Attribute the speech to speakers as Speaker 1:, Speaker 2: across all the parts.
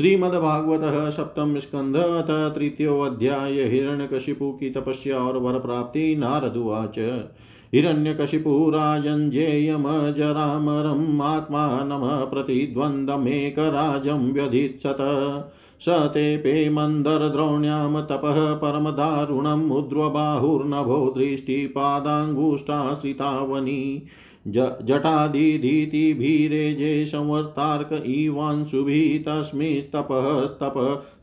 Speaker 1: श्रीमद्भागवत सप्तम स्कंध अथ तृतीयोऽध्याय हिरण्यकशिपु की तपस्या और वर प्राप्ति नारद नारदुवाच हिरण्यकशिपु राजञ्जेयमजरामरम् आत्मानम् प्रतिद्वन्द्वमेकराजं व्यधित्सत स तेपे मन्दरद्रोण्यां तपः परमदारुणम् उद्रबाहुर्नभो दृष्टिपादाङ्गुष्ठाश्रितावनी जटादिधीतिभिरेजे संवर्तार्क इवांशुभिः तस्मिस्तपस्तप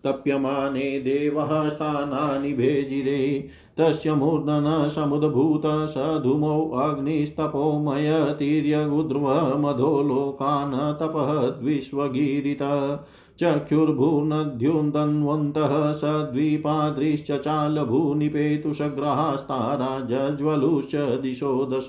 Speaker 1: तप्यमाने देवः स्थानानि भेजिरे तस्य मूर्धन समुद्भूत स धूमो अग्निस्तपोमय तिर्यगुद्र्वमधो लोकान् तपः द्विष्वगिरित चक्षुर्भूनद्युन्दन्वन्तः स द्वीपादृश्चचालभूनिपेतुषग्रहास्तारा जज्वलुश्च दिशो दश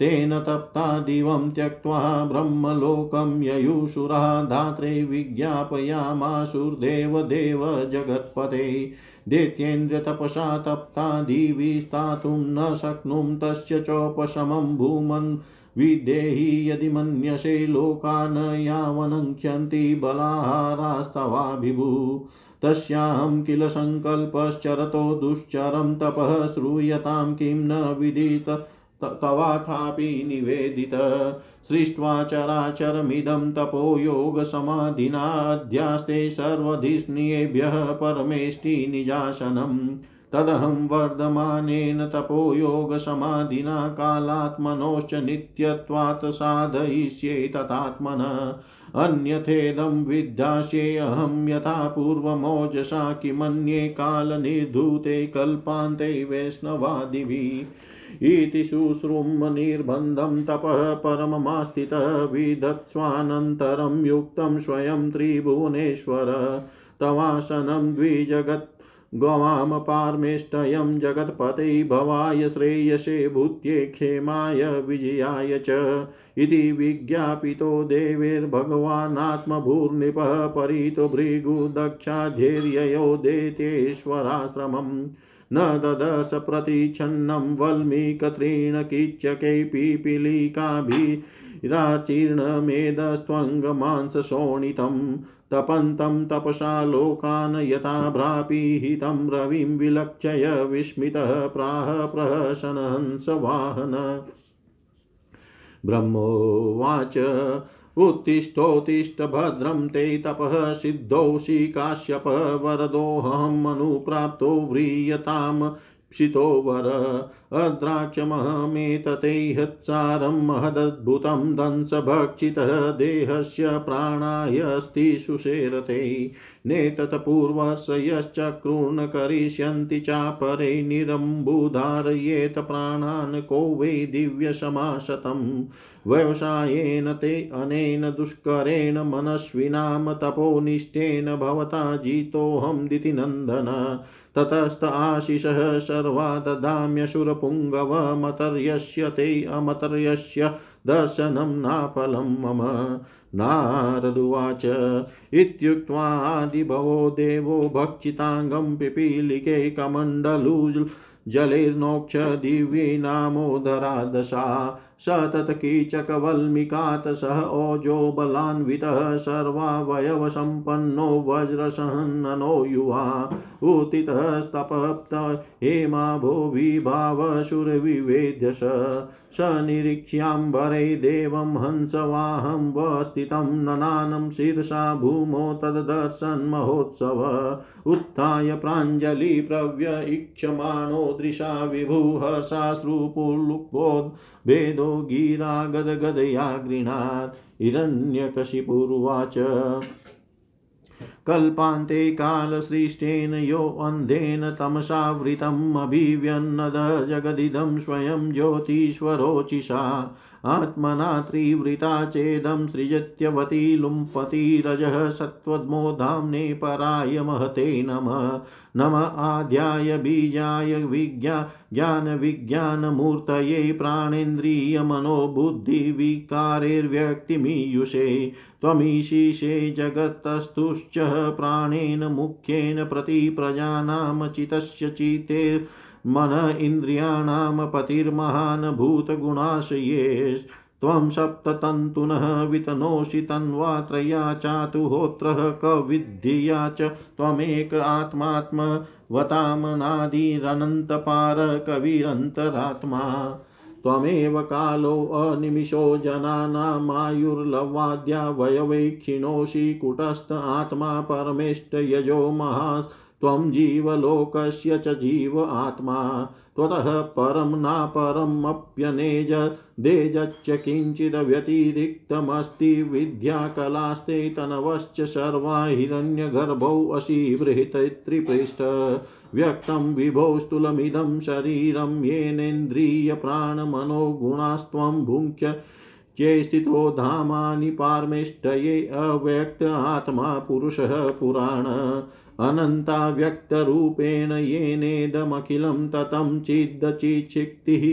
Speaker 1: तेन तप्ता दिवं त्यक्त्वा ब्रह्मलोकं ययुषुरः धात्रे विज्ञापयामाशुर्देवदेव जगत्पते। दैत्येन्द्रतपसा तप्ता दिवि स्थातुं न शक्नुं तस्य चोपशमं भूमन् विदेहि यदि मन्यसे लोकान् यावनङ्क्ष्यन्ति बलाहारास्तवाभिभू। तस्याहं किल सङ्कल्पश्चरतो दुश्चरं तपः श्रूयतां किं न विदित तवाथापि निवेदित। सृष्ट्वा चराचरमिदं तपो योगसमाधिनाध्यास्ते सर्वधिस्नियेभ्यः परमेष्टि निजासनम् तदहं वर्धमानेन तपो योगसमाधिना कालात्मनोश्च नित्यत्वात् साधयिष्ये तथात्मन अन्यथेदं विद्यास्येऽहं यथा पूर्वमोजसा किमन्ये कालनिर्धूते कल्पान्ते वैष्णवादिभिः। इति शुश्रूम निर्बन्धं तपः परममास्थितः विधत्स्वानन्तरं युक्तं स्वयं त्रिभुवनेश्वर तवासनं द्विजगत् गवाम पार्मेष्टयं जगत्पते भवाय श्रेयसे भूत्ये क्षेमाय विजयाय च इति विज्ञापितो देवैर्भगवानात्मभूर्निपः परितो भृगुदक्षाध्यैर्ययो देतेश्वराश्रमम् न ददश प्रतिच्छन्नं वल्मीकतृणकीच्यकै पिपीलिकाभिराचीर्णमेधस्त्वङ्गमांसशोणितं तपन्तं तपसा लोकान् यथा भ्रापीहितं रविं विलक्षय विस्मितः प्राह प्रहसनहंसवाहन ब्रह्मोवाच उत्तिष्ठोत्तिष्ठ भद्रं ते तपः सिद्धोषि काश्यप वरदोऽहम् अनुप्राप्तो व्रीयतां क्षितो वर अद्राक्षमहमेतते हत्सारं महदद्भुतं दंसभक्षितः देहस्य प्राणायस्ति सुषेरते। नेतत्पूर्वस यश्चक्रून् करिष्यन्ति चापरे निरम्बुधारयेत प्राणान् को वै दिव्यसमाशतम् व्यवसायेन ते अनेन दुष्करेण मनस्विनां तपोनिष्ठेन भवता जितोऽहं दितिनन्दन ततस्त आशिषः सर्वा ददाम्यसुरपुङ्गवमतर्यस्य ते अमतर्यस्य दर्शनं नाफलं मम। नारदुवाच इत्युक्त्वादिभवो देवो भक्षिताङ्गं पिपीलिके कमण्डलु जलैर्नोक्ष दिव्यैनामोदरा दशा स तत्कीचकवल्मीकात् सह ओजो बलान्वितः सर्वावयवसम्पन्नो वज्रसहननो युवा उत्थितस्तपप्त हेमाभो विभावशुरविवेद्य स निरीक्ष्याम्बरे देवं हंसवाहं वस्थितं ननानं शीर्षा भूमौ तद्दर्शन्महोत्सव उत्थाय प्राञ्जलिप्रव्य ईक्षमाणो दृशा विभुहर्षाश्रुपुलुपोद्भेदो गिरा गदगदया गृह्णात्। हिरण्यकशिपुरुवाच। कल्पान्ते कालसृष्टेन योऽन्धेन तमसावृतम् अभिव्यन्नद। जगदिदं स्वयं ज्योतीश्वरोचिषा आत्मना त्रिवृता चेदं सृजत्यवती लुम्पतिरजः सत्त्वमोधाम्ने पराय महते नमः। नम आद्याय बीजाय विज्ञा, ज्ञानविज्ञानमूर्तये प्राणेन्द्रियमनोबुद्धिविकारेर्व्यक्तिमीयुषे। त्वमीशिषे जगत्तस्तुश्च प्राणेन मुख्येन प्रति प्रजानां चितस्य चितेर् मन इन्द्रियाणां पतिर्महान् भूतगुणाशये त्वं सप्ततन्तुनः वितनोषि तन्वा त्रया चातुहोत्रः कविद्धिया च त्वमेक आत्मात्मवतामनादिरनन्तपार कविरन्तरात्मा त्वमेव कालो अनिमिषो जनानामायुर्लवाद्या वयवैक्षिणोषि कुटस्थ आत्मा परमेष्टयजो महास्त्वं जीवलोकस्य च जीव आत्मा, त्वतः परं नापरमप्यनेज देजच्च किञ्चिदव्यतिरिक्तमस्ति विद्याकलास्ते तनवश्च सर्वा हिरण्यगर्भौ अशीवृहितत्रिपृष्ठ व्यक्तं विभो स्थूलमिदं शरीरं येनेन्द्रियप्राणमनोगुणास्त्वं भुङ्क्य चेस्थितो धामानि पार्मेष्टये अव्यक्त आत्मा पुरुषः पुराण। अनन्ताव्यक्तरूपेण येनेदमखिलं ततं चिद्दचिक्षिक्तिः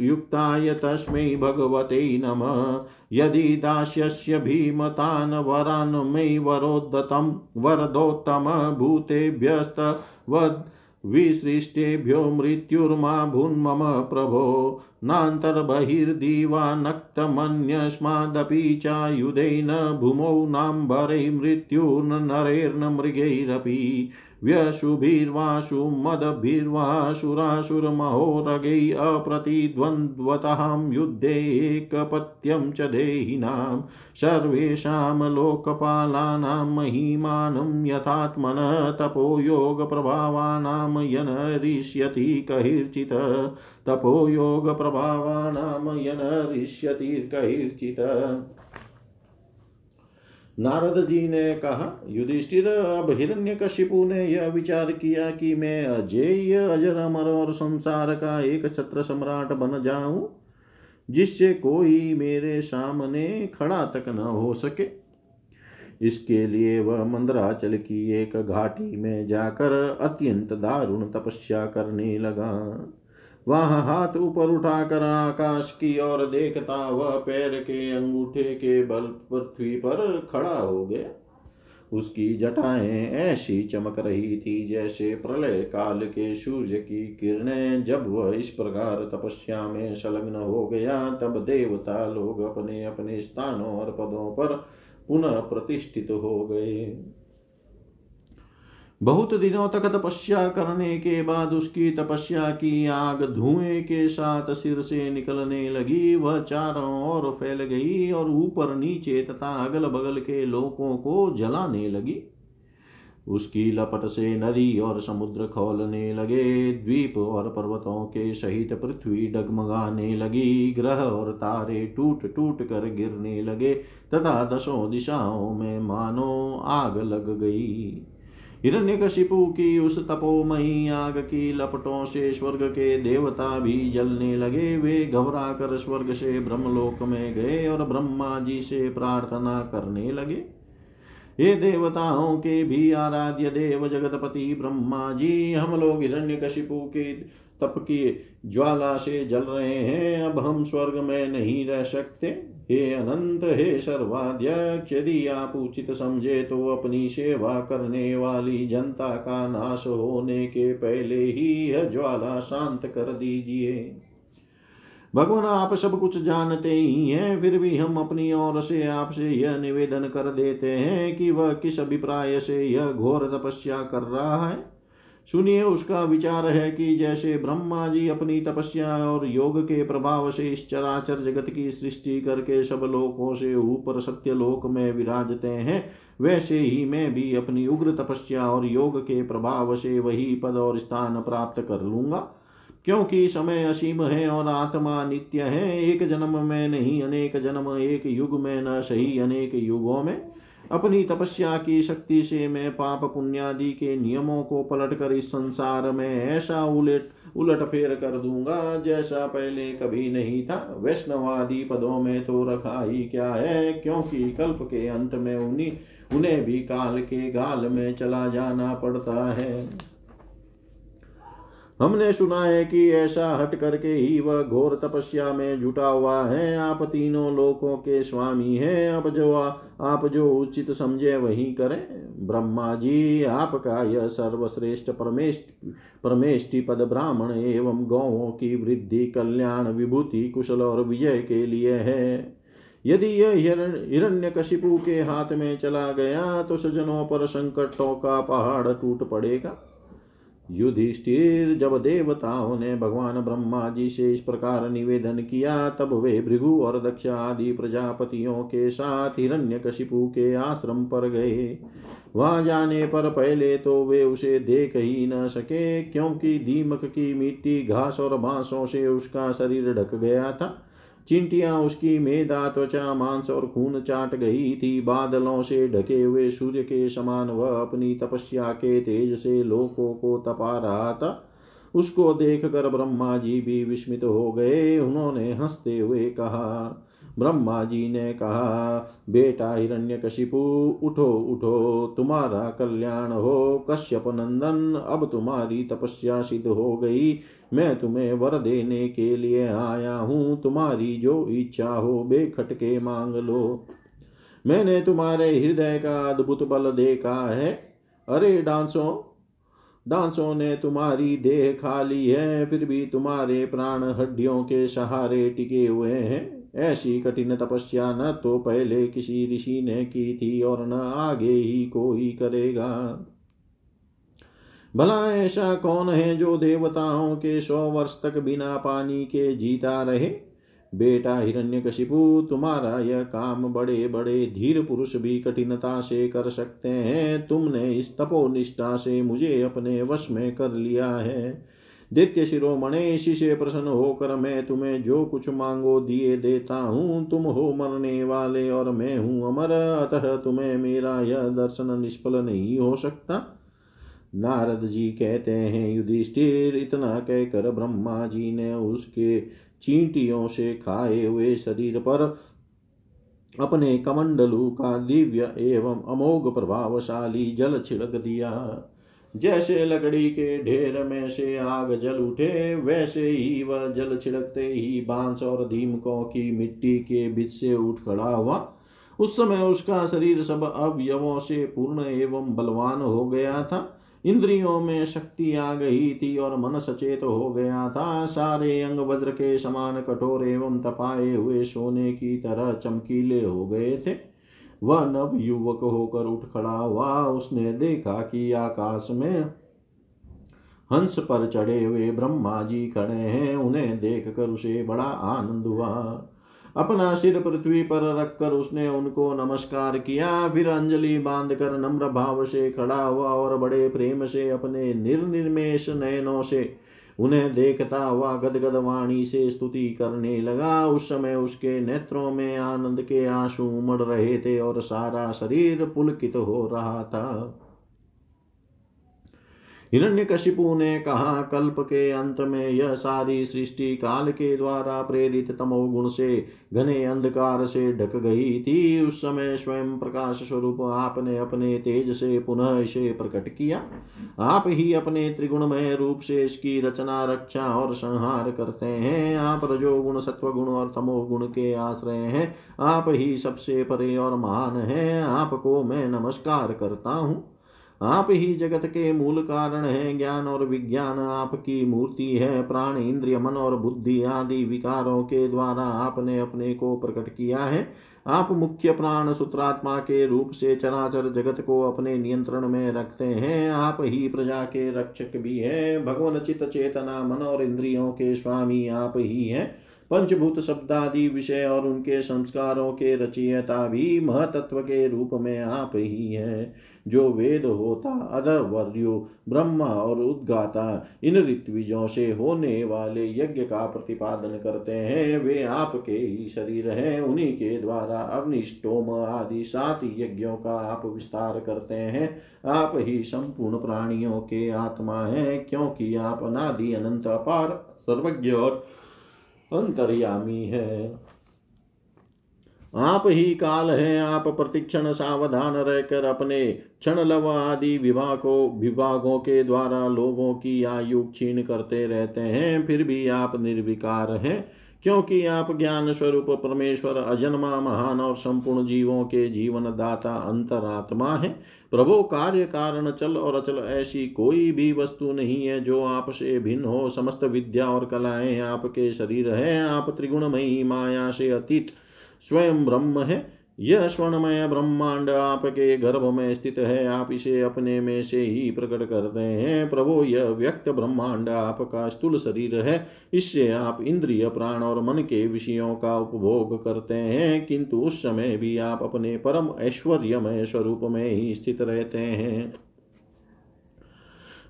Speaker 1: युक्ताय तस्मै भगवते नमः। यदि दास्यस्य भीमतान् वरान् मे वरोद्धतं वरदोत्तम भूतेभ्यस्तवद् विसृष्टेभ्यो मृत्युर्मा भून्मम प्रभो नान्तर्बहिर्दिवानक्तमन्यस्मादपि चायुधेन भूमौ नाम्बरै मृत्युर्नरैर्न मृगैरपि। व्यशुभिर्वाशु मदभिर्वासुरासुरमहोरगै अप्रतिद्वन्द्वतां युद्धे एकपत्यं च देहिनां, सर्वेषां लोकपालानां महिमानं यथात्मनः तपोयोगप्रभावानां यनरिष्यति कहिर्चित्। तपोयोगप्रभावानां यनरिष्यति कहिर्चित्। नारद जी ने कहा, युधिष्ठिर, अब हिरण्य कशिपु ने यह विचार किया कि मैं अजय अजर अमर और संसार का एक छत्र सम्राट बन जाऊँ, जिससे कोई मेरे सामने खड़ा तक न हो सके। इसके लिए वह मंदराचल की एक घाटी में जाकर अत्यंत दारुण तपस्या करने लगा। वहाँ हाथ ऊपर उठाकर आकाश की ओर देखता वह पैर के अंगूठे के बल पृथ्वी पर खड़ा हो गया। उसकी जटाएँ ऐसी चमक रही थी जैसे प्रलय काल के सूर्य की किरणें जब वह इस प्रकार तपस्या में संलग्न हो गया, तब देवता लोग अपने अपने स्थानों और पदों पर पुनः प्रतिष्ठित हो गए। बहुत दिनों तक तपस्या करने के बाद उसकी तपस्या की आग धुएँ के साथ सिर से निकलने लगी। वह चारों ओर फैल गई और ऊपर नीचे तथा अगल बगल के लोगों को जलाने लगी। उसकी लपट से नदी और समुद्र खोलने लगे। द्वीप और पर्वतों के सहित पृथ्वी डगमगाने लगी। ग्रह और तारे टूट टूट कर गिरने लगे तथा दसों दिशाओं में मानो आग लग गई। हिरण्यकशिपु की उस तपोमयी आग की लपटों से स्वर्ग के देवता भी जलने लगे। वे घबरा कर स्वर्ग से ब्रह्मलोक में गए और ब्रह्मा जी से प्रार्थना करने लगे। ये देवताओं के भी आराध्य देव जगतपति ब्रह्मा जी, हम लोग हिरण्य कशिपु के तप की ज्वाला से जल रहे हैं, अब हम स्वर्ग में नहीं रह सकते। हे अनंत, हे सर्वाध्यक्ष, यदि आप उचित समझे तो अपनी सेवा करने वाली जनता का नाश होने के पहले ही यह ज्वाला शांत कर दीजिए। भगवान, आप सब कुछ जानते ही हैं, फिर भी हम अपनी ओर से आपसे यह निवेदन कर देते हैं कि वह किस अभिप्राय से यह घोर तपस्या कर रहा है। सुनिए उसका विचार है कि जैसे ब्रह्मा जी अपनी तपस्या और योग के प्रभाव से इस चराचर जगत की सृष्टि करके सब लोकों से ऊपर सत्य लोक में विराजते हैं, वैसे ही मैं भी अपनी उग्र तपस्या और योग के प्रभाव से वही पद और स्थान प्राप्त कर लूँगा। क्योंकि समय असीम है और आत्मा नित्य है, एक जन्म में नहीं, अनेक जन्म एक युग में, न सही अनेक युगों में। अपनी तपस्या की शक्ति से मैं पाप पुण्यादि के नियमों को पलट कर इस संसार में ऐसा उलट उलट फेर कर दूँगा, जैसा पहले कभी नहीं था। वैष्णवादि पदों में तो रखा ही क्या है? क्योंकि कल्प के अंत में उन्हीं, उन्हें भी काल के गाल में चला जाना पड़ता है। हमने सुना है कि ऐसा हट करके ही वह घोर तपस्या में जुटा हुआ है। आप तीनों लोकों के स्वामी हैं। अब जो आ, आप जो उचित समझे वही करें। ब्रह्मा जी आपका यह सर्वश्रेष्ठ परमेष्टि पद ब्राह्मण एवं गौों की वृद्धि कल्याण विभूति कुशल और विजय के लिए है। यदि यह हिरण्य कशिपु के हाथ में चला गया तो सजनों पर संकटों का पहाड़ टूट पड़ेगा। युधिष्ठिर जब देवताओं ने भगवान ब्रह्मा जी से इस प्रकार निवेदन किया। तब वे भृगु और दक्ष आदि प्रजापतियों के साथ हिरण्य कशिपु के आश्रम पर गए। वहाँ जाने पर पहले तो वे उसे देख ही न सके, क्योंकि दीमक की मिट्टी घास और बांसों से उसका शरीर ढक गया था। चिंटियाँ उसकी मेदा त्वचा, मांस और खून चाट गई थी। बादलों से ढके हुए सूर्य के समान वह अपनी तपस्या के तेज से लोगों को तपा रहा था। उसको देखकर ब्रह्मा जी भी विस्मित हो गए। उन्होंने हँसते हुए कहा ब्रह्मा जी ने कहा, बेटा हिरण्यकशिपु, उठो उठो, तुम्हारा कल्याण हो। कश्यप नंदन, अब तुम्हारी तपस्या सिद्ध हो गई। मैं तुम्हें वर देने के लिए आया हूँ। तुम्हारी जो इच्छा हो बेखटके मांग लो। मैंने तुम्हारे हृदय का अद्भुत बल देखा है। अरे डांसो, डांसों ने तुम्हारी देह खा ली है, फिर भी तुम्हारे प्राण हड्डियों के सहारे टिके हुए हैं। ऐसी कठिन तपस्या न तो पहले किसी ऋषि ने की थी और न आगे ही कोई करेगा। भला ऐसा कौन है जो देवताओं के सौ वर्ष तक बिना पानी के जीता रहे? बेटा हिरण्यकशिपु, तुम्हारा यह काम बड़े बड़े धीर पुरुष भी कठिनता से कर सकते हैं। तुमने इस तपोनिष्ठा से मुझे अपने वश में कर लिया है। दित्य शिरोमणे से प्रसन्न होकर मैं तुम्हें जो कुछ मांगो दिए देता हूँ, तुम हो मरने वाले और मैं हूँ अमर। अतः तुम्हें मेरा यह दर्शन निष्फल नहीं हो सकता। नारद जी कहते हैं, युधिष्ठिर, इतना कहकर ब्रह्मा जी ने उसके चींटियों से खाए हुए शरीर पर अपने कमंडलू का दिव्य एवं अमोघ प्रभावशाली जल छिड़क दिया। जैसे लकड़ी के ढेर में से आग जल उठे, वैसे ही वह जल छिड़कते ही बाँस और दीमकों की मिट्टी के बीच से उठ खड़ा हुआ। उस समय उसका शरीर सब अवयवों से पूर्ण एवं बलवान हो गया था। इंद्रियों में शक्ति आ गई थी और मन सचेत हो गया था। सारे अंग वज्र के समान कठोर एवं तपाए हुए सोने की तरह चमकीले हो गए थे। वह नव युवक होकर उठ खड़ा हुआ। उसने देखा कि आकाश में हंस पर चढ़े हुए ब्रह्मा जी खड़े हैं। उन्हें देख कर उसे बड़ा आनंद हुआ। अपना सिर पृथ्वी पर रखकर उसने उनको नमस्कार किया। फिर अंजलि बाँध कर नम्र भाव से खड़ा हुआ और बड़े प्रेम से अपने निर्निर्मेश नयनों से उन्हें देखता हुआ गदगद वाणी से स्तुति करने लगा। उस समय उसके नेत्रों में आनंद के आँसू उमड़ रहे थे और सारा शरीर पुलकित हो रहा था। हिरण्यकशिपु ने कहा, कल्प के अंत में यह सारी सृष्टि काल के द्वारा प्रेरित तमोगुण से घने अंधकार से ढक गई थी। उस समय स्वयं प्रकाश स्वरूप आपने अपने तेज से पुनः इसे प्रकट किया। आप ही अपने त्रिगुणमय रूप से इसकी रचना, रक्षा और संहार करते हैं। आप रजोगुण, सत्वगुण और तमोगुण के आश्रय हैं। आप ही सबसे परे और महान हैं। आपको मैं नमस्कार करता हूँ। आप ही जगत के मूल कारण है, ज्ञान और विज्ञान आपकी मूर्ति है, प्राण इंद्रिय, मन और बुद्धि आदि विकारों के द्वारा आपने अपने को प्रकट किया है। आप मुख्य प्राण सूत्रात्मा के रूप से चराचर जगत को अपने नियंत्रण में रखते हैं। आप ही प्रजा के रक्षक भी हैं। भगवान चित चेतना, मन और इंद्रियों के स्वामी आप ही हैं। पंचभूत शब्दादि विषय और उनके संस्कारों के रचयता भी महतत्व के रूप में आप ही है। जो वेद होता अधर्वर्यो ब्रह्मा और उद्गाता, इन ऋत्विजों से होने वाले यज्ञ का प्रतिपादन करते हैं। वे आपके ही शरीर हैं, उन्हीं के द्वारा अग्निष्टोम आदि सात यज्ञों का आप विस्तार करते हैं। आप ही संपूर्ण प्राणियों के आत्मा हैं, क्योंकि आप अनादि अनंत अपार, सर्वज्ञ और अंतर्यामी है। आप ही काल है, आप प्रतिक्षण सावधान रहकर अपने क्षण लव आदि विभागों विभागों के द्वारा लोगों की आयु क्षीण करते रहते हैं, फिर भी आप निर्विकार हैं। क्योंकि आप ज्ञान स्वरूप परमेश्वर अजन्मा महान और संपूर्ण जीवों के जीवन दाता अंतरात्मा है। प्रभो, कार्य कारण चल और अचल ऐसी कोई भी वस्तु नहीं है जो आपसे भिन्न हो। समस्त विद्या और कलाएँ आपके शरीर है। आप त्रिगुणमयी माया से अतीत, स्वयं ब्रह्म है। यह स्वर्णमय ब्रह्मांड आपके गर्भ में स्थित है। आप इसे अपने में से ही प्रकट करते हैं। प्रभु, यह व्यक्त ब्रह्मांड आपका स्थूल शरीर है। इससे आप इंद्रिय, प्राण और मन के विषयों का उपभोग करते हैं। किंतु उस समय भी आप अपने परम ऐश्वर्यमय स्वरूप में ही स्थित रहते हैं।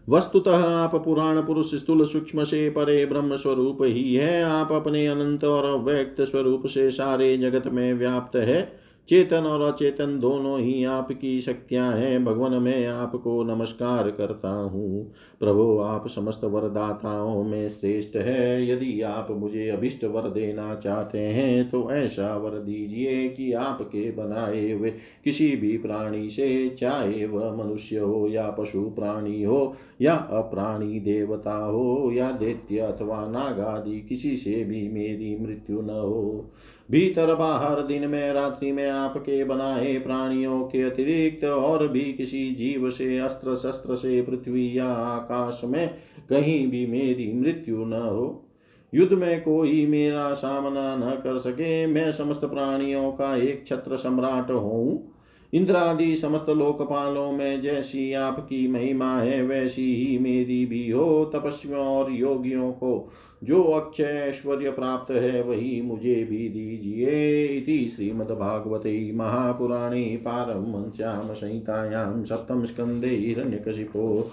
Speaker 1: वस्तुतः आप पुराण पुरुष स्थूल सूक्ष्म से परे ब्रह्म स्वरूप ही है। आप अपने अनंत और अव्यक्त स्वरूप से सारे जगत में व्याप्त है। चेतन और अचेतन दोनों ही आपकी शक्तियाँ हैं। भगवान, मैं आपको नमस्कार करता हूँ। प्रभु, आप समस्त वरदाताओं में श्रेष्ठ है। यदि आप मुझे अभिष्ट वर देना चाहते हैं तो ऐसा वर दीजिए कि आपके बनाए हुए किसी भी प्राणी से, चाहे वह मनुष्य हो या पशु प्राणी हो या अप्राणी देवता हो या दैत्य अथवा नागादि किसी से भी मेरी मृत्यु न हो। भीतर बाहर दिन में, रात्रि में आपके बनाए प्राणियों के अतिरिक्त और भी किसी जीव से अस्त्र शस्त्र से, पृथ्वी या आकाश में कहीं भी मेरी मृत्यु न हो। युद्ध में कोई मेरा सामना न कर सके, मैं समस्त प्राणियों का एक छत्र सम्राट हूँ इंद्रादि समस्त लोकपालों में जैसी आपकी महिमा है, वैसी ही मेरी भी हो। तपस्वियों और योगियों को जो अक्षय ऐश्वर्य प्राप्त है, वही मुझे भी दीजिए। इति श्रीमद्भागवते महापुराणे पारमश्याम संहितायां सप्तम स्कन्धे हिरण्यकशिपो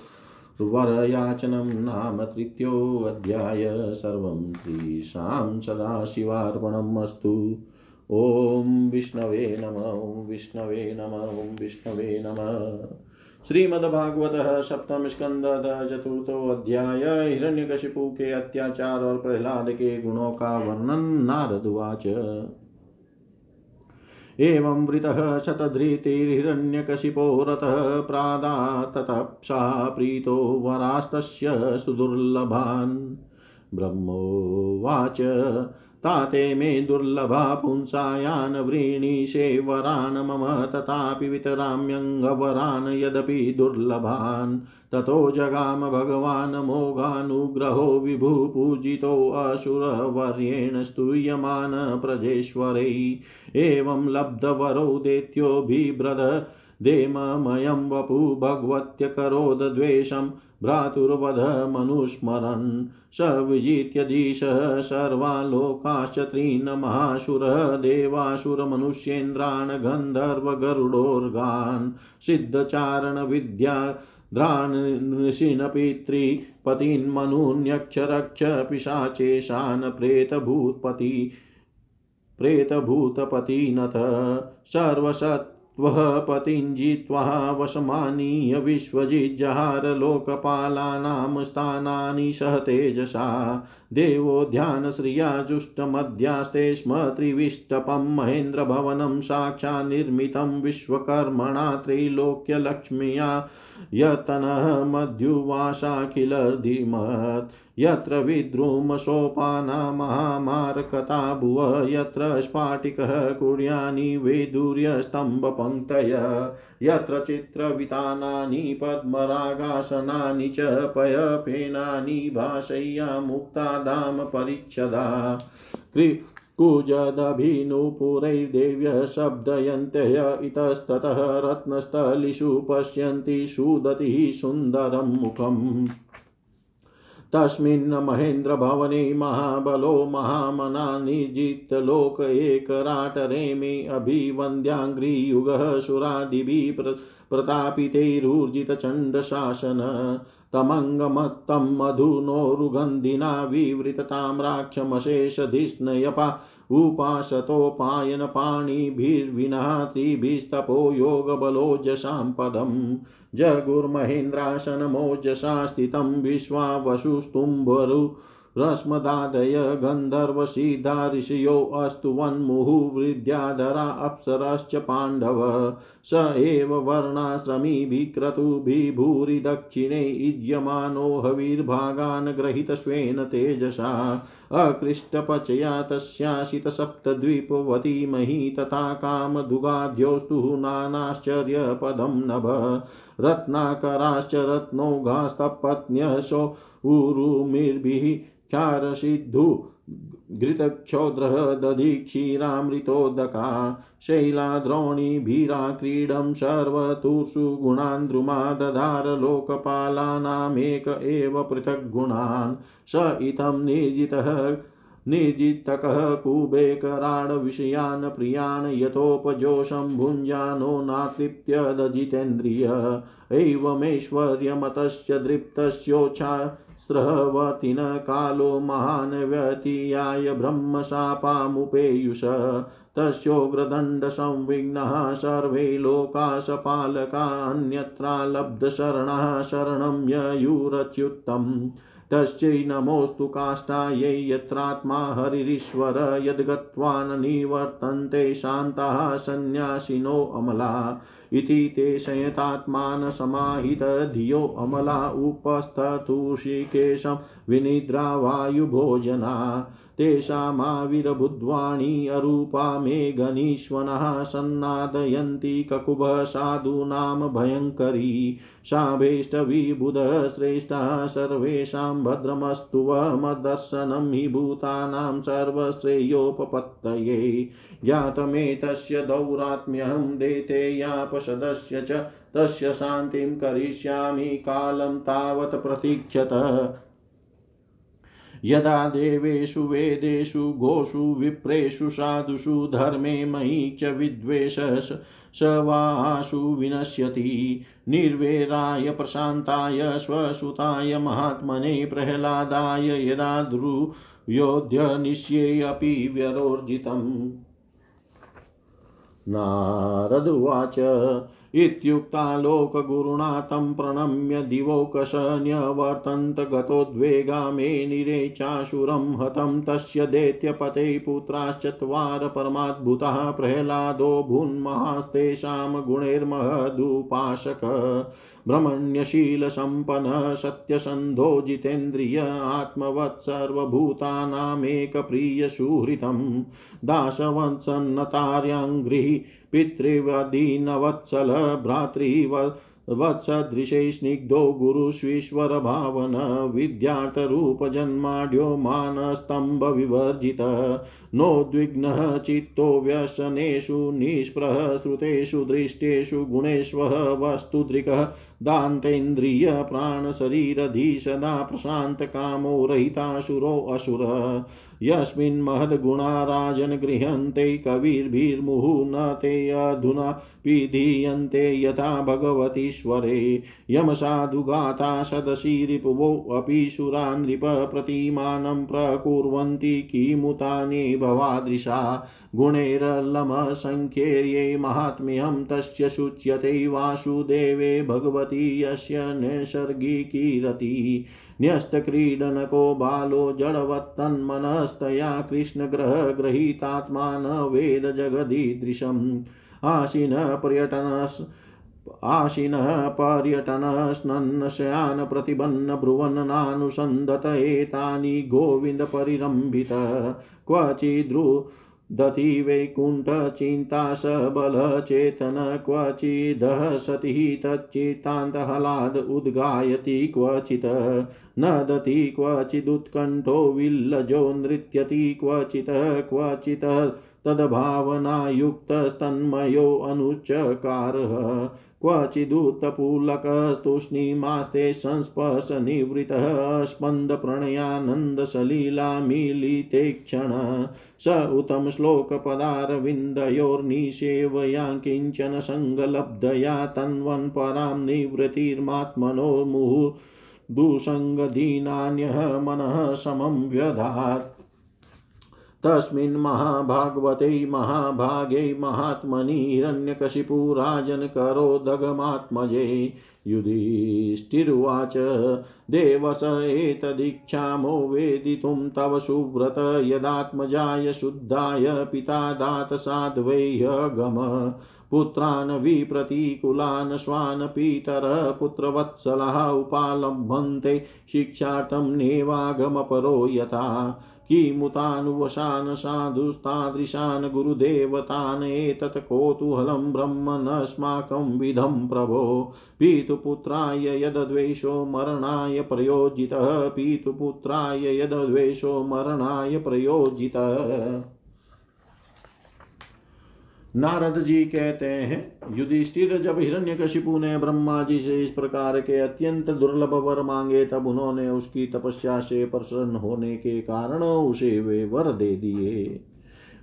Speaker 1: वरयाचनं नाम तृतीयोऽध्याय। सर्वं श्रीशां सदाशिवार्पणम् अस्तु ॐ विष्णवे नम ॐ विष्णवे नम ॐ विष्णवे नमः। श्रीमद्भागवत सप्तम स्कंद चतुर्थो अध्याय हिरण्यकशिपु के अत्याचार और प्रहलाद के गुणों का वर्णन नारदुवाच एवं वृतः शतधृतिर्हिरण्यकशिपो रतः प्रादाततप्सा प्रीतो वरास्तस्य सुदुर्लभान्। ब्रह्मोवाच ताते मे दुर्लभा पुंसायान् व्रीणीशे वरान् मम तथापि वितराम्यङ्गवरान् यदपि दुर्लभान्। ततो जगाम भगवान् मोघानुग्रहो विभुपूजितोऽसुरवर्येण स्तूयमान प्रजेश्वरै। एवं लब्धवरो दैत्यो बिभ्रद देममयं वपु भगवत्यकरोद्वेषं भ्रातुर्वध मनुस्मरन् स विजित्यधीशः सर्वालोकाश्च त्रीन् महासुरः देवासुरमनुष्येन्द्रान् गन्धर्वगरुडोर्गान् सिद्धचारणविद्या द्रानृषिनपितृपतीन्मनून्यक्षरक्ष पिशाचेशान् प्रेतभूतपति प्रेतभूतपतिनथ सर्वसत् त्वः पतिं जित्वा वशमानीय विश्वजिज्जहार लोकपालानां स्थानानि सह तेजसा, देवो ध्यानश्रिया जुष्टमध्यास्ते स्म त्रिविष्टपं महेन्द्रभवनं साक्षान्निर्मितं विश्वकर्मणा त्रैलोक्यलक्ष्म्या यतनः मध्युवासाखिलर्धिमत् यत्र विद्रुमसोपाना महामारकता भुव यत्र स्फाटिकः कुर्यानि वैदुर्यस्तम्भपङ्क्तय, यत्र चित्रवितानानि पद्मरागासनानि च पयफेनानि भाषय्या मुक्ता धाम परिच्छदा कुजदभिनुपुरैर्देव्यः शब्दयन्त्यय इतस्ततः रत्नस्थलिषु पश्यन्ति सुदतिः सुन्दरं मुखम्। तस्मिन् महेन्द्रभवने महाबलो महामना निर्जितलोक एकराटरेमि अभिवन्द्याङ्घ्रियुगः सुरादिभिः प्रतापितैरूर्जितचण्डशासन। तमङ्गमत्तं मधुनोरुगन्धिना विवृतताम्राक्षमशेषधिष्णयपा उपासतोपायनपाणिभिर्विना त्रिभिस्तपो योगबलोजसां पदम् जगुर्महेन्द्रासनमोजसा स्थितं विश्वावसुस्तुम्बरु रश्मदादय गन्धर्वसिद्धा ऋषयो विद्याधरा अप्सरश्च पाण्डव। स एव वर्णाश्रमीभिक्रतुभिभूरि दक्षिणे युज्यमानो हविर्भागान् ग्रहीतस्वेन तेजसा। अकृष्टपचया तस्याशितसप्तद्वीपवती मही तथा कामदुगाद्योस्तु नानाश्चर्यपदं नभ। रत्नाकराश्च रत्नौघास्तपत्न्यशो उरुमिर्भिः क्षारसिद्धु घृतक्षौद्रः दधिक्षीरामृतोदका शैलाद्रोणिभिराक्रीडं सर्वतुषु गुणान् द्रुमा दधार लोकपालानामेक एव पृथग्गुणान् स इतं निर्जितः निर्जितकः कुबेकराडविषयान् प्रियान् यथोपजोषं भुञ्जानो नातृप्यदजितेन्द्रिय एवमेश्वर्यमतश्च दृप्तस्योच्छा स्रवर्तिन कालो महान् व्यतीयाय ब्रह्मशापामुपेयुष। तस्योग्रदण्डसंविघ्नः सर्वे लोकाशपालकान्यत्रा लब्धशरणः शरणं ययुरच्युत्तम् तस्यै नमोऽस्तु काष्ठायै यत्रात्मा हरिरीश्वर यद्गत्वा न निवर्तन्ते शान्ताः सन्न्यासिनो अमला। इति ते शयतात्मान समाहित, धियो अमला उपस्थतुषिकेशं विनिद्रा वायुभोजना। तेषामाविर्बुद्ध्वाणी अरूपा मे गणीष्वनः सन्नादयन्ति ककुभ साधूनां भयङ्करी। साभेष्टविबुधः श्रेष्ठः सर्वेषां भद्रमस्तु मदर्शनं हि भूतानां सर्वश्रेयोपपत्तये। ज्ञातमेतस्य दौरात्म्यहं देतेयापसदस्य च तस्य शान्तिं करिष्यामि कालं तावत् प्रतीक्षत। यदा देवेषु वेदेषु गोषु विप्रेषु साधुषु धर्मे मयि च विद्वेषस् स वासु विनश्यति। निर्वेराय प्रशान्ताय स्वसुताय महात्मने प्रह्लादाय यदा द्रुयोध्यनिश्येऽपि व्यरोर्जितम्। नारदुवाच। इत्युक्ता लोकगुरुणा तं प्रणम्य दिवोकश न्यवर्तन्त गतोद्वेगा मे निरे चाशुरं हतं तस्य दैत्यपते पुत्राश्चत्वार परमाद्भुतः प्रह्लादो भून्महास्तेषां गुणैर्महदुपासक ब्रह्मण्यशीलसम्पन्नः सत्यसन्धो जितेन्द्रिय आत्मवत् सर्वभूतानामेकप्रियसुहृतं दासवत्सन्नतार्याङ्घ्रिः पितृवदीनवत्सल भ्रातृव वत्सदृशे स्निग्धो गुरुष्वीश्वरभावन विद्यार्थरूपजन्माढ्यो मानस्तम्भविवर्जित नोद्विग्नः चित्तो व्यसनेषु निष्प्रः श्रुतेषु दृष्टेषु गुणेष्वः वस्तुदृक्ः दान्तेन्द्रियप्राणशरीरधि सदा प्रशान्तकामो रहितासुरोऽसुर यस्मिन् महद्गुणा राजन् गृह्यन्ते कविर्भिर्मुहुः न ते अधुना विधीयन्ते यथा भगवतीश्वरे। यमसाधुगाथा सदसि रिपुवोऽपि सुरा नृपप्रतिमानं प्रकुर्वन्ति किमुतानि भवादृशा। गुणैरल्लमसङ्ख्यैर्ये महात्म्यं तस्य शुच्यते वासुदेवे भगवती यस्य नैसर्गिकीरति। न्यस्तक्रीडनको बालो जडवत्तन्मनस्तया कृष्णग्रहगृहीतात्मा न वेद जगदीदृशम्। आशिनः पर्यटनस् आशिनः पर्यटनस्नन्नशयान् प्रतिबन्न ब्रुवन्नानुसन्दत एतानि गोविन्दपरिरम्भित। क्वचिद्रु दति वैकुण्ठचिन्ता सबलचेतन क्वचिदः सति तच्चित्तान्तहलाद उद्गायति क्वचित्। नदति क्वचिदुत्कण्ठो विल्लजो नृत्यति क्वचित् क्वचित् तद्भावनायुक्तस्तन्मयो अनुचकारः। क्वचिदुत्तपुलकस्तूष्णीमास्ते संस्पर्शनिवृतः स्पन्दप्रणयानन्दसलीलामीलिते क्षण स उत्तम श्लोकपदारविन्दयोर्निषेवया किंचन सङ्गलब्धया तन्वन् परां निवृत्तिर्मात्मनो मुहुर्दुसङ्गदीनान्यः मनः समं व्यधात्। तस्मिन् महाभागवते महाभागे महात्मनि हिरण्यकशिपुराजन् करोदगमात्मजे युधिष्ठिरुवाच, देवस एतदीक्षामो वेदितुं तव सुव्रत, यदात्मजाय शुद्धाय पिता दात साध्वैह्यगम पुत्रान् विप्रतिकुलान् स्वान् पितर पुत्रवत्सलः उपालभन्ते शिक्षार्थं नेवागमपरो यथा। किमुतानुवशान् साधुस्तादृशान् गुरुदेवतान् एतत् कौतूहलं ब्रह्मणस्माकं विधं प्रभो। पीतुपुत्राय यदद्वेषो मरणाय प्रयोजितः। पीतुपुत्राय यदद्वेषो मरणाय प्रयोजितः। नारद जी कहते हैं, युधिष्ठिर, जब हिरण्यकशिपु ने ब्रह्मा जी से इस प्रकार के अत्यंत दुर्लभ वर मांगे, तब उन्होंने उसकी तपस्या से प्रसन्न होने के कारण उसे वे वर दे दिए।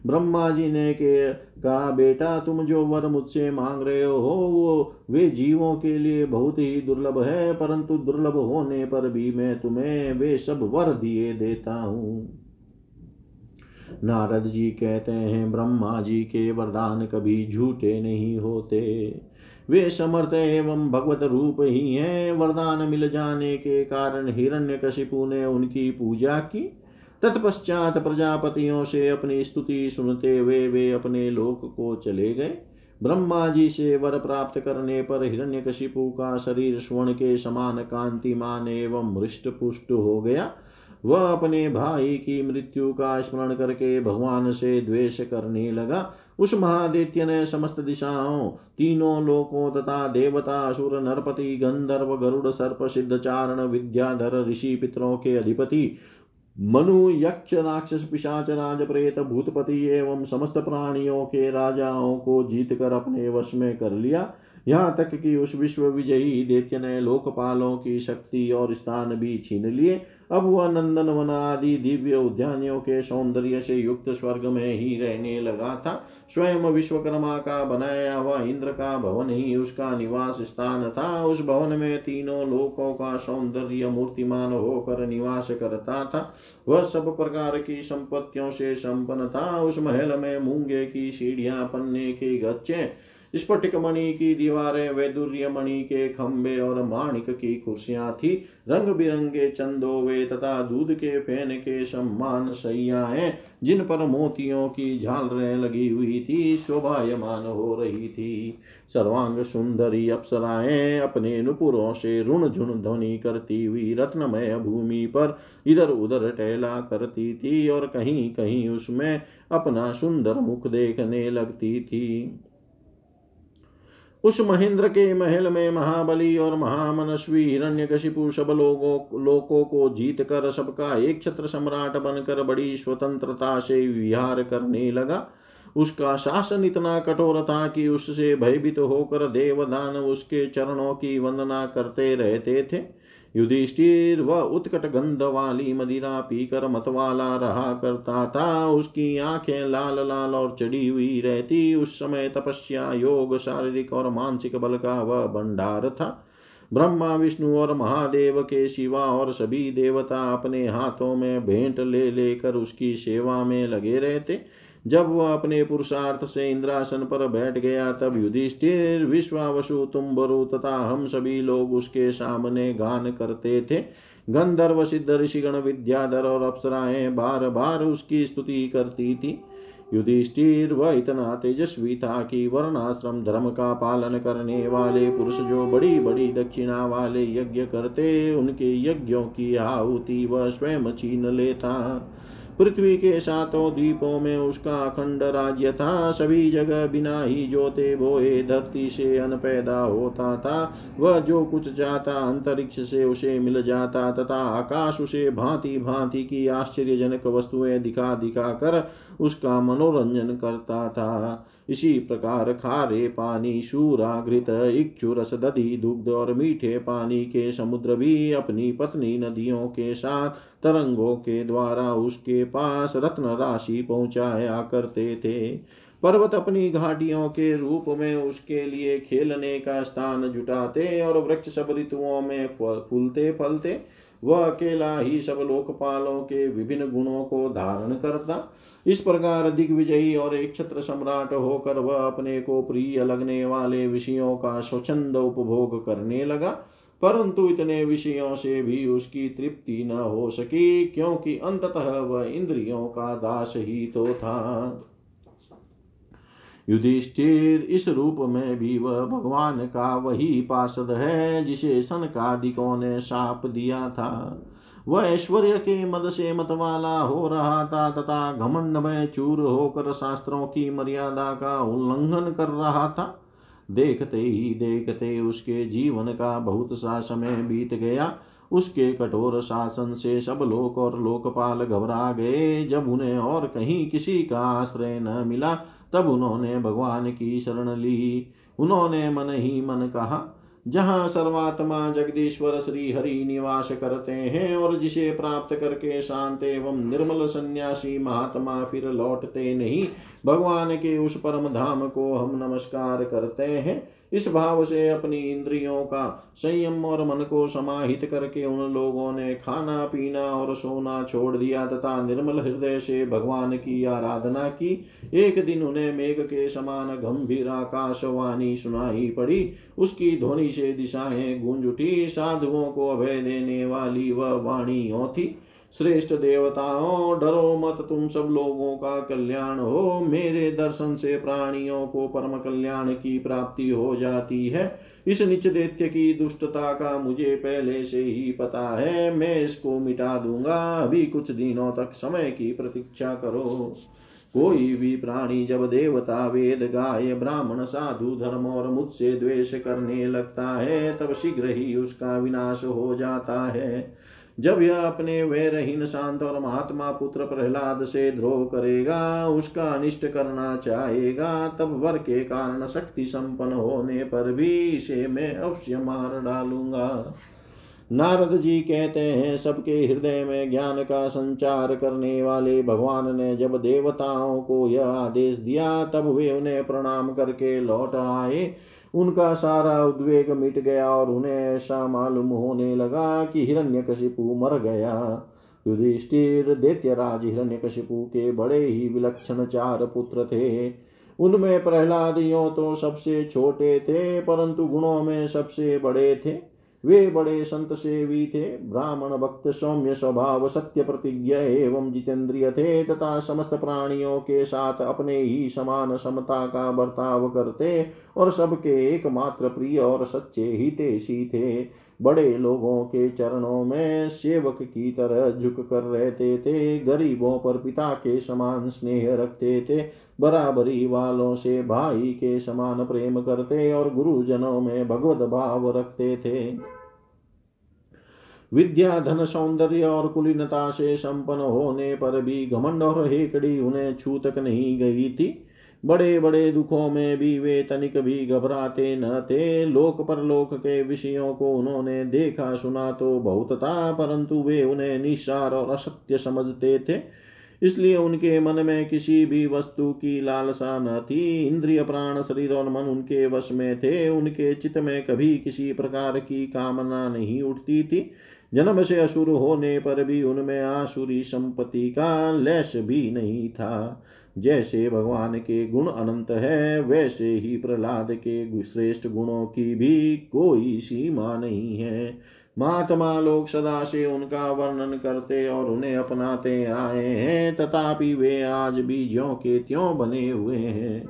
Speaker 1: ब्रह्मा जी ने के, कहा, बेटा, तुम जो वर मुझसे मांग रहे हो, वो वे जीवों के लिए बहुत ही दुर्लभ है, परंतु दुर्लभ होने पर भी मैं तुम्हें वे सब वर दिए देता हूँ। नारद जी कहते हैं, ब्रह्मा जी के वरदान कभी झूठे नहीं होते। वे समर्थ एवं भगवत रूप ही हैं। वरदान मिल जाने के कारण हिरण्य हिरण्यकशिपु ने उनकी पूजा की। तत्पश्चात प्रजापतियों से अपनी स्तुति सुनते हुए वे अपने लोक को चले गए। ब्रह्मा जी से वर प्राप्त करने पर हिरण्यकशिपु का शरीर स्वर्ण के समान कांतिमान एवं हृष्ट पुष्ट हो गया। वह अपने भाई की मृत्यु का स्मरण करके भगवान से द्वेष करने लगा। उस महादित्य ने समस्त दिशाओं, तीनों लोकों तथा देवता, असुर, नरपति, गंधर्व, गरुड़, सर्प, सिद्ध, चारण, विद्याधर, ऋषि, पितरों के अधिपति, मनु, यक्ष, राक्षस, पिशाच राज प्रेत भूतपति एवं समस्त प्राणियों के राजाओं को जीत कर अपने वश में कर लिया। यहाँ तक कि उस विश्व विजयी दैत्य ने लोकपालों की शक्ति और स्थान भी छीन लिए। अब वह नंदन वन आदि दिव्य उद्यानियों के सौंदर्य से युक्त स्वर्ग में ही रहने लगा था। स्वयं विश्वकर्मा का बनाया हुआ इंद्र का भवन ही उसका निवास स्थान था। उस भवन में तीनों लोकों का सौंदर्य मूर्तिमान होकर निवास करता था। वह सब प्रकार की संपत्तियों से संपन्न था। उस महल में मूँगे की सीढ़ियाँ, पन्ने के गच्चे स्फटिक मणि की दीवारें वैदुर्य मणि के खंभे और माणिक की कुर्सियाँ थी। रंग बिरंगे चंदोवे तथा दूध के फेन के सम्मान सैयाएँ, जिन पर मोतियों की झालरें लगी हुई थी, शोभायमान हो रही थी। सर्वांग सुंदरी अप्सराएँ अपने नुपुरों से ऋण झुण ध्वनि करती हुई रत्नमय भूमि पर इधर उधर टहला करती थी और कहीं कहीं उसमें अपना सुंदर मुख देखने लगती थी। उस महेंद्र के महल में महाबली और महामनस्वी हिरण्य हिरण्यकशिपु सब लोगों, लोकों को जीत कर सबका एक छत्र सम्राट बनकर बड़ी स्वतंत्रता से विहार करने लगा। उसका शासन इतना कठोर था कि उससे भयभीत होकर देवदान उसके चरणों की वंदना करते रहते थे। युधिष्ठिर वह उत्कट गंध वाली मदिरा पीकर मतवाला रहा करता था। उसकी आँखें लाल लाल और चढ़ी हुई रहती। उस समय तपस्या, योग, शारीरिक और मानसिक बल का वह भंडार था। ब्रह्मा, विष्णु और महादेव के शिवा और सभी देवता अपने हाथों में भेंट ले लेकर उसकी सेवा में लगे रहते। जब वह अपने पुरुषार्थ से इंद्रासन पर बैठ गया, तब युधिष्ठिर, विश्वावसु, तुम्बरु तथा हम सभी लोग उसके सामने गान करते थे। गंधर्व, सिद्ध, ऋषिगण, विद्याधर और अप्सराएँ बार बार उसकी स्तुति करती थी। युधिष्ठिर, वह इतना तेजस्वी था कि वर्णाश्रम धर्म का पालन करने वाले पुरुष जो बड़ी बड़ी दक्षिणा वाले यज्ञ करते, उनके यज्ञों की आहुति वह स्वयं छीन लेता। पृथ्वी के सातों द्वीपों में उसका अखंड राज्य था। सभी जगह बिना ही जोते बोए, धरती से अन पैदा होता था। वह जो कुछ चाहता अंतरिक्ष से उसे मिल जाता तथा आकाश उसे भांति भांति की आश्चर्यजनक वस्तुएँ दिखा दिखा कर उसका मनोरंजन करता था। इसी प्रकार खारे पानी शूरा घृत इक्षु रस, दधि दुग्ध और मीठे पानी के समुद्र भी अपनी पत्नी नदियों के साथ तरंगों के द्वारा उसके पास रत्न राशि पहुँचाया करते थे। पर्वत अपनी घाटियों के रूप में उसके लिए खेलने का स्थान जुटाते और वृक्ष सब ऋतुओं में फूलते फलते वह अकेला ही सब लोकपालों के विभिन्न गुणों को धारण करता। इस प्रकार दिग्विजयी और एक छत्र सम्राट होकर वह अपने को प्रिय लगने वाले विषयों का स्वच्छंद उपभोग करने लगा। परंतु इतने विषयों से भी उसकी तृप्ति न हो सकी, क्योंकि अंततः वह इंद्रियों का दास ही तो था। युधिष्ठिर, इस रूप में भी वह भगवान का वही पार्षद है, जिसे सनकादिकों ने साप दिया था। वह ऐश्वर्य के मद से मतवाला हो रहा था, तथा घमंड में चूर होकर शास्त्रों की मर्यादा का उल्लंघन कर रहा था। देखते ही देखते उसके जीवन का बहुत सा समय बीत गया। उसके कठोर शासन से सब लोक और लोकपाल घबरा गए। जब उन्हें और कहीं किसी का आश्रय न मिला, तब उन्होंने भगवान की शरण ली। उन्होंने मन ही मन कहा, जहाँ सर्वात्मा जगदीश्वर श्री हरि निवास करते हैं और जिसे प्राप्त करके शांत एवं निर्मल सन्यासी महात्मा फिर लौटते नहीं भगवान के उस परम धाम को हम नमस्कार करते हैं। इस भाव से अपनी इंद्रियों का संयम और मन को समाहित करके उन लोगों ने खाना, पीना और सोना छोड़ दिया तथा निर्मल हृदय से भगवान की आराधना की। एक दिन उन्हें मेघ के समान गंभीर आकाशवाणी सुनाई पड़ी। उसकी ध्वनि से दिशाएँ गूंज उठी। साधुओं को अभय देने वाली वह वाणी थी। श्रेष्ठ देवताओं, डरो मत तुम सब लोगों का कल्याण हो। मेरे दर्शन से प्राणियों को परम कल्याण की प्राप्ति हो जाती है। इस निच दैत्य की दुष्टता का मुझे पहले से ही पता है। मैं इसको मिटा दूँगा। अभी कुछ दिनों तक समय की प्रतीक्षा करो। कोई भी प्राणी जब देवता, वेद, गाय, ब्राह्मण, साधु, धर्म और मुझसे द्वेष करने लगता है, तब शीघ्र ही उसका विनाश हो जाता है। जब यह अपने वैरहीन शांत और महात्मा पुत्र प्रहलाद से द्रोह करेगा, उसका अनिष्ट करना चाहेगा, तब वर के कारण शक्ति संपन्न होने पर भी इसे मैं अवश्य मार डालूँगा। नारद जी कहते हैं, सबके हृदय में ज्ञान का संचार करने वाले भगवान ने जब देवताओं को यह आदेश दिया, तब वे उन्हें प्रणाम करके लौट आए। उनका सारा उद्वेग मिट गया और उन्हें ऐसा मालूम होने लगा कि हिरण्यकशिपु मर गया। युधिष्ठिर दैत्यराज हिरण्यकशिपु के बड़े ही विलक्षण चार पुत्र थे। उनमें प्रहलाद यो तो सबसे छोटे थे, परंतु गुणों में सबसे बड़े थे। वे बड़े संत सेवी थे। ब्राह्मण भक्त सौम्य स्वभाव, सत्य प्रतिज्ञ एवं जितेंद्रिय थे तथा समस्त प्राणियों के साथ अपने ही समान समता का बर्ताव करते और सबके एकमात्र प्रिय और सच्चे हितेशी थे। बड़े लोगों के चरणों में सेवक की तरह झुक कर रहते थे, गरीबों पर पिता के समान स्नेह रखते थे बराबरी वालों से भाई के समान प्रेम करते और गुरुजनों में भगवत भाव रखते थे। विद्या, धन, सौंदर्य और कुलीनता से संपन्न होने पर भी घमंड और हेकड़ी उन्हें छू तक नहीं गई थी। बड़े बड़े दुखों में भी वे तनिक भी घबराते न थे। लोक पर लोक के विषयों को उन्होंने देखा, सुना तो बहुत था, परंतु वे उन्हें निशार और असत्य समझते थे। इसलिए उनके मन में किसी भी वस्तु की लालसा न थी। इंद्रिय प्राण शरीर और मन उनके वश में थे। उनके चित्त में कभी किसी प्रकार की कामना नहीं उठती थी। जन्म से असुर होने पर भी उनमें आसुरी संपत्ति का लेश भी नहीं था। जैसे भगवान के गुण अनंत है, वैसे ही प्रहलाद के श्रेष्ठ गुणों की भी कोई सीमा नहीं है। महात्मा लोग सदा से उनका वर्णन करते और उन्हें अपनाते आए हैं, तथापि वे आज भी ज्यो के त्यों बने हुए हैं।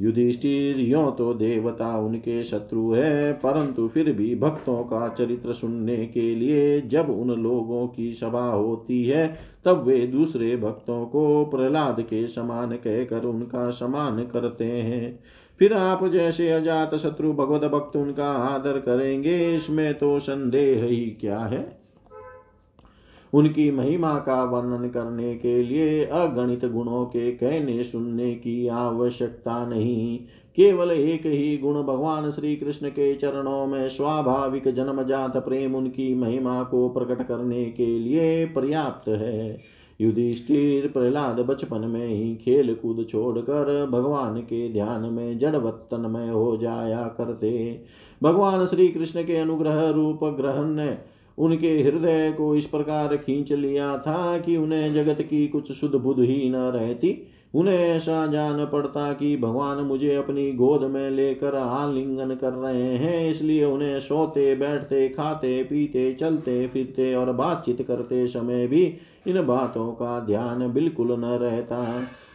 Speaker 1: युधिष्ठिर, यो तो देवता उनके शत्रु है, परंतु फिर भी भक्तों का चरित्र सुनने के लिए जब उन लोगों की सभा होती है, तब वे दूसरे भक्तों को प्रहलाद के समान कहकर उनका समान करते हैं। फिर आप जैसे अजात शत्रु भगवत भक्त उनका आदर करेंगे, इसमें तो संदेह ही क्या है? उनकी महिमा का वर्णन करने के लिए अगणित गुणों के कहने सुनने की आवश्यकता नहीं। केवल एक ही गुण भगवान श्री कृष्ण के चरणों में स्वाभाविक जन्मजात प्रेम उनकी महिमा को प्रकट करने के लिए पर्याप्त है। युधिष्ठिर प्रहलाद बचपन में ही खेल कूद छोड़कर भगवान के ध्यान में जड़वत्तन में हो जाया करते। भगवान श्री कृष्ण के अनुग्रह रूप ग्रहण ने उनके हृदय को इस प्रकार खींच लिया था कि उन्हें जगत की कुछ शुद्ध बुद्ध ही न रहती। उन्हें ऐसा जान पड़ता कि भगवान मुझे अपनी गोद में लेकर आलिंगन कर रहे हैं, इसलिए उन्हें सोते, बैठते, खाते, पीते, चलते, फिरते और बातचीत करते समय भी इन बातों का ध्यान बिल्कुल न रहता।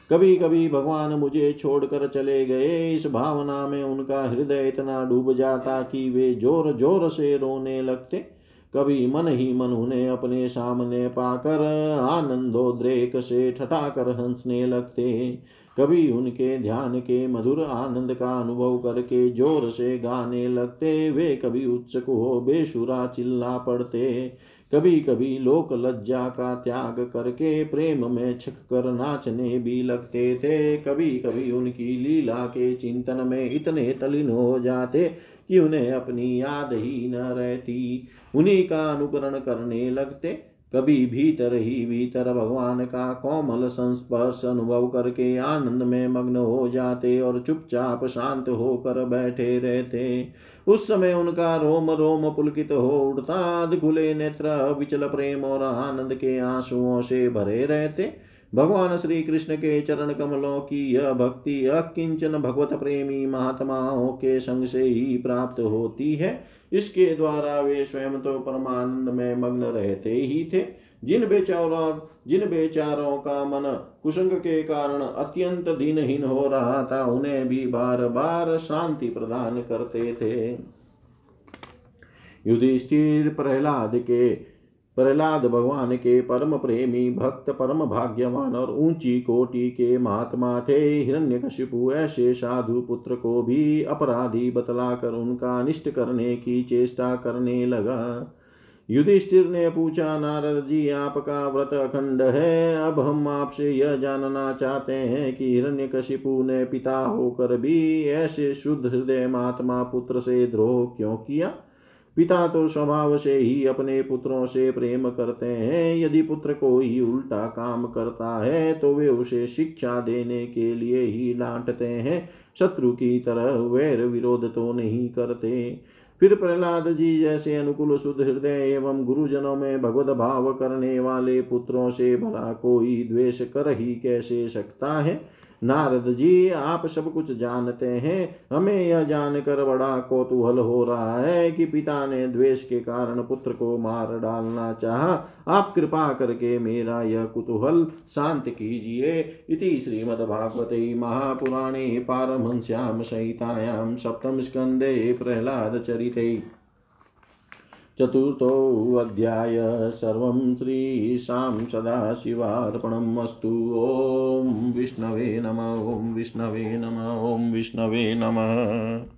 Speaker 1: कभी कभी भगवान मुझे छोड़कर चले गए। इस भावना में उनका हृदय इतना डूब जाता कि वे ज़ोर ज़ोर से रोने लगते। कभी मन ही मन उन्हें अपने सामने पाकर आनंदोद्रेक से ठठाकर हंसने लगते। कभी उनके ध्यान के मधुर आनंद का अनुभव करके ज़ोर से गाने लगते। वे कभी उत्सुक हो बेसुरा चिल्ला पड़ते। कभी कभी लोक लज्जा का त्याग करके प्रेम में छक कर नाचने भी लगते थे। कभी कभी उनकी लीला के चिंतन में इतने तलिन हो जाते कि उन्हें अपनी याद ही न रहती। उन्हीं का अनुकरण करने लगते। कभी भीतर ही भीतर भगवान का कोमल संस्पर्श अनुभव करके आनंद में मग्न हो जाते और चुपचाप शांत होकर बैठे रहते। उस समय उनका रोम रोम पुलकित हो उठता खुले नेत्र, विचल प्रेम और आनंद के आंसुओं से भरे रहते। भगवान श्री कृष्ण के चरण कमलों की यह भक्ति अकिंचन भगवत प्रेमी महात्माओं के संग से ही प्राप्त होती है। इसके द्वारा वे स्वयं तो परमानंद में मग्न रहते ही थे। जिन बेचारों जिन बेचारों का मन कुसंग के कारण अत्यंत दिनहीन हो रहा था, उन्हें भी बार बार शांति प्रदान करते थे। युधिष्ठिर प्रहलाद के प्रहलाद भगवान के परम प्रेमी भक्त, परम भाग्यवान और ऊँची कोटि के महात्मा थे। हिरण्यकशिपु ऐसे साधु पुत्र को भी अपराधी बतलाकर उनका अनिष्ट करने की चेष्टा करने लगा। युधिष्ठिर ने पूछा, नारद जी, आपका व्रत अखंड है? अब हम आपसे यह जानना चाहते हैं कि हिरण्यकशिपु ने पिता होकर भी ऐसे शुद्ध हृदय महात्मा पुत्र से द्रोह क्यों किया? पिता तो स्वभाव से ही अपने पुत्रों से प्रेम करते हैं। यदि पुत्र कोई उल्टा काम करता है तो वे उसे शिक्षा देने के लिए ही डांटते हैं। शत्रु की तरह वैर विरोध तो नहीं करते। फिर प्रहलाद जी जैसे अनुकूल शुद्ध हृदय एवं गुरुजनों में भगवत भाव करने वाले पुत्रों से भला कोई द्वेष कर ही कैसे सकता है? नारद जी, आप सब कुछ जानते हैं। हमें यह जानकर बड़ा कौतूहल हो रहा है कि पिता ने द्वेष के कारण पुत्र को मार डालना चाहा। आप कृपा करके मेरा यह कुतूहल शांत कीजिए। इति श्रीमद्भागवते महापुराणे सप्तम स्कंदे प्रहलाद चरिते चतुर्थोऽध्याय सर्वं श्रीशां सदाशिवार्पणम् ॐ विष्णवे नम ॐ विष्णवे नम ॐ विष्णवे नमः।